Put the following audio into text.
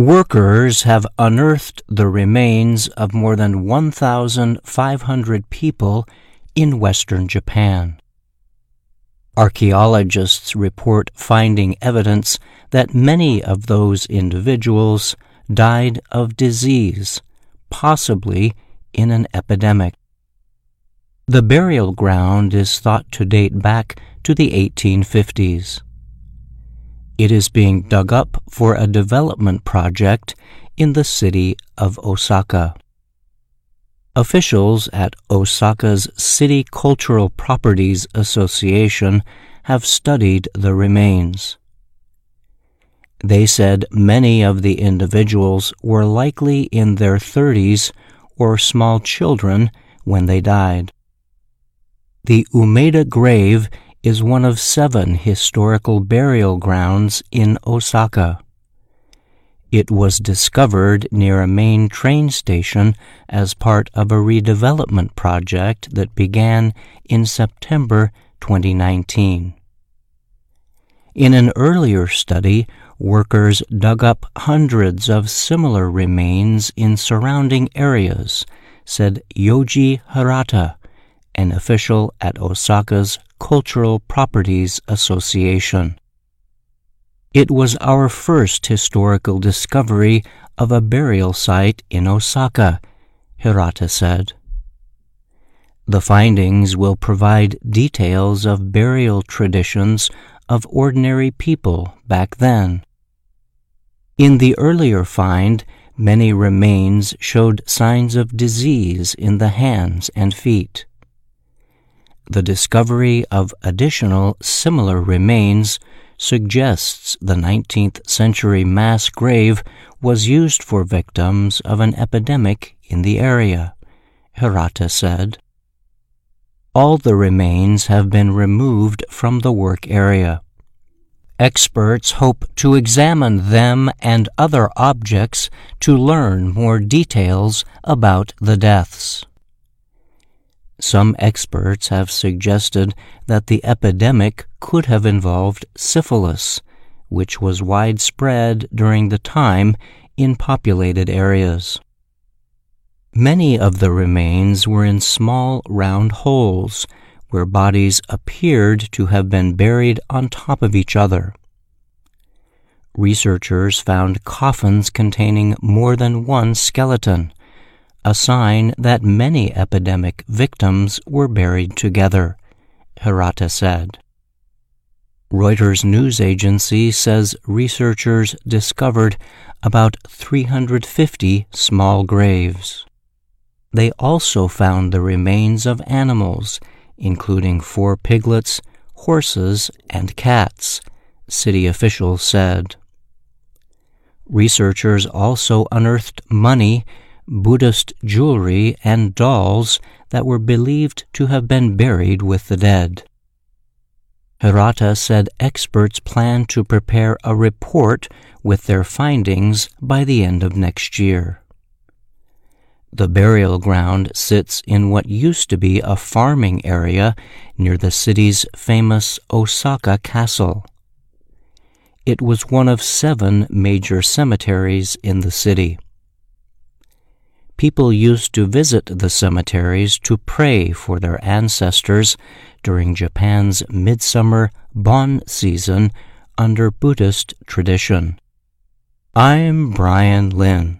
Workers have unearthed the remains of more than 1,500 people in western Japan. Archaeologists report finding evidence that many of those individuals died of disease, possibly in an epidemic. The burial ground is thought to date back to the 1850s. It is being dug up for a development project in the city of Osaka. Officials at Osaka's City Cultural Properties Association have studied the remains. They said many of the individuals were likely in their 30s or small children when they died. The Umeda grave is one of seven historical burial grounds in Osaka. It was discovered near a main train station as part of a redevelopment project that began in September 2019. In an earlier study, workers dug up hundreds of similar remains in surrounding areas, said Yoji Hirata, an official at Osaka's Cultural Properties Association. It was our first historical discovery of a burial site in Osaka, Hirata said. The findings will provide details of burial traditions of ordinary people back then. In the earlier find, many remains showed signs of disease in the hands and feet the discovery of additional similar remains suggests the 19th century mass grave was used for victims of an epidemic in the area, Hirata said. All the remains have been removed from the work area. Experts hope to examine them and other objects to learn more details about the deaths. Some experts have suggested that the epidemic could have involved syphilis, which was widespread during the time in populated areas. Many of the remains were in small round holes where bodies appeared to have been buried on top of each other. Researchers found coffins containing more than one skeleton a sign that many epidemic victims were buried together, Hirata said. Reuters news agency says researchers discovered about 350 small graves. They also found the remains of animals, including four piglets, horses, and cats, city officials said. Researchers also unearthed money Buddhist jewelry, and dolls that were believed to have been buried with the dead. Hirata said experts plan to prepare a report with their findings by the end of next year. The burial ground sits in what used to be a farming area near the city's famous Osaka Castle. It was one of seven major cemeteries in the city people used to visit the cemeteries to pray for their ancestors during Japan's midsummer Bon season under Buddhist tradition. I'm Bryan Lynn.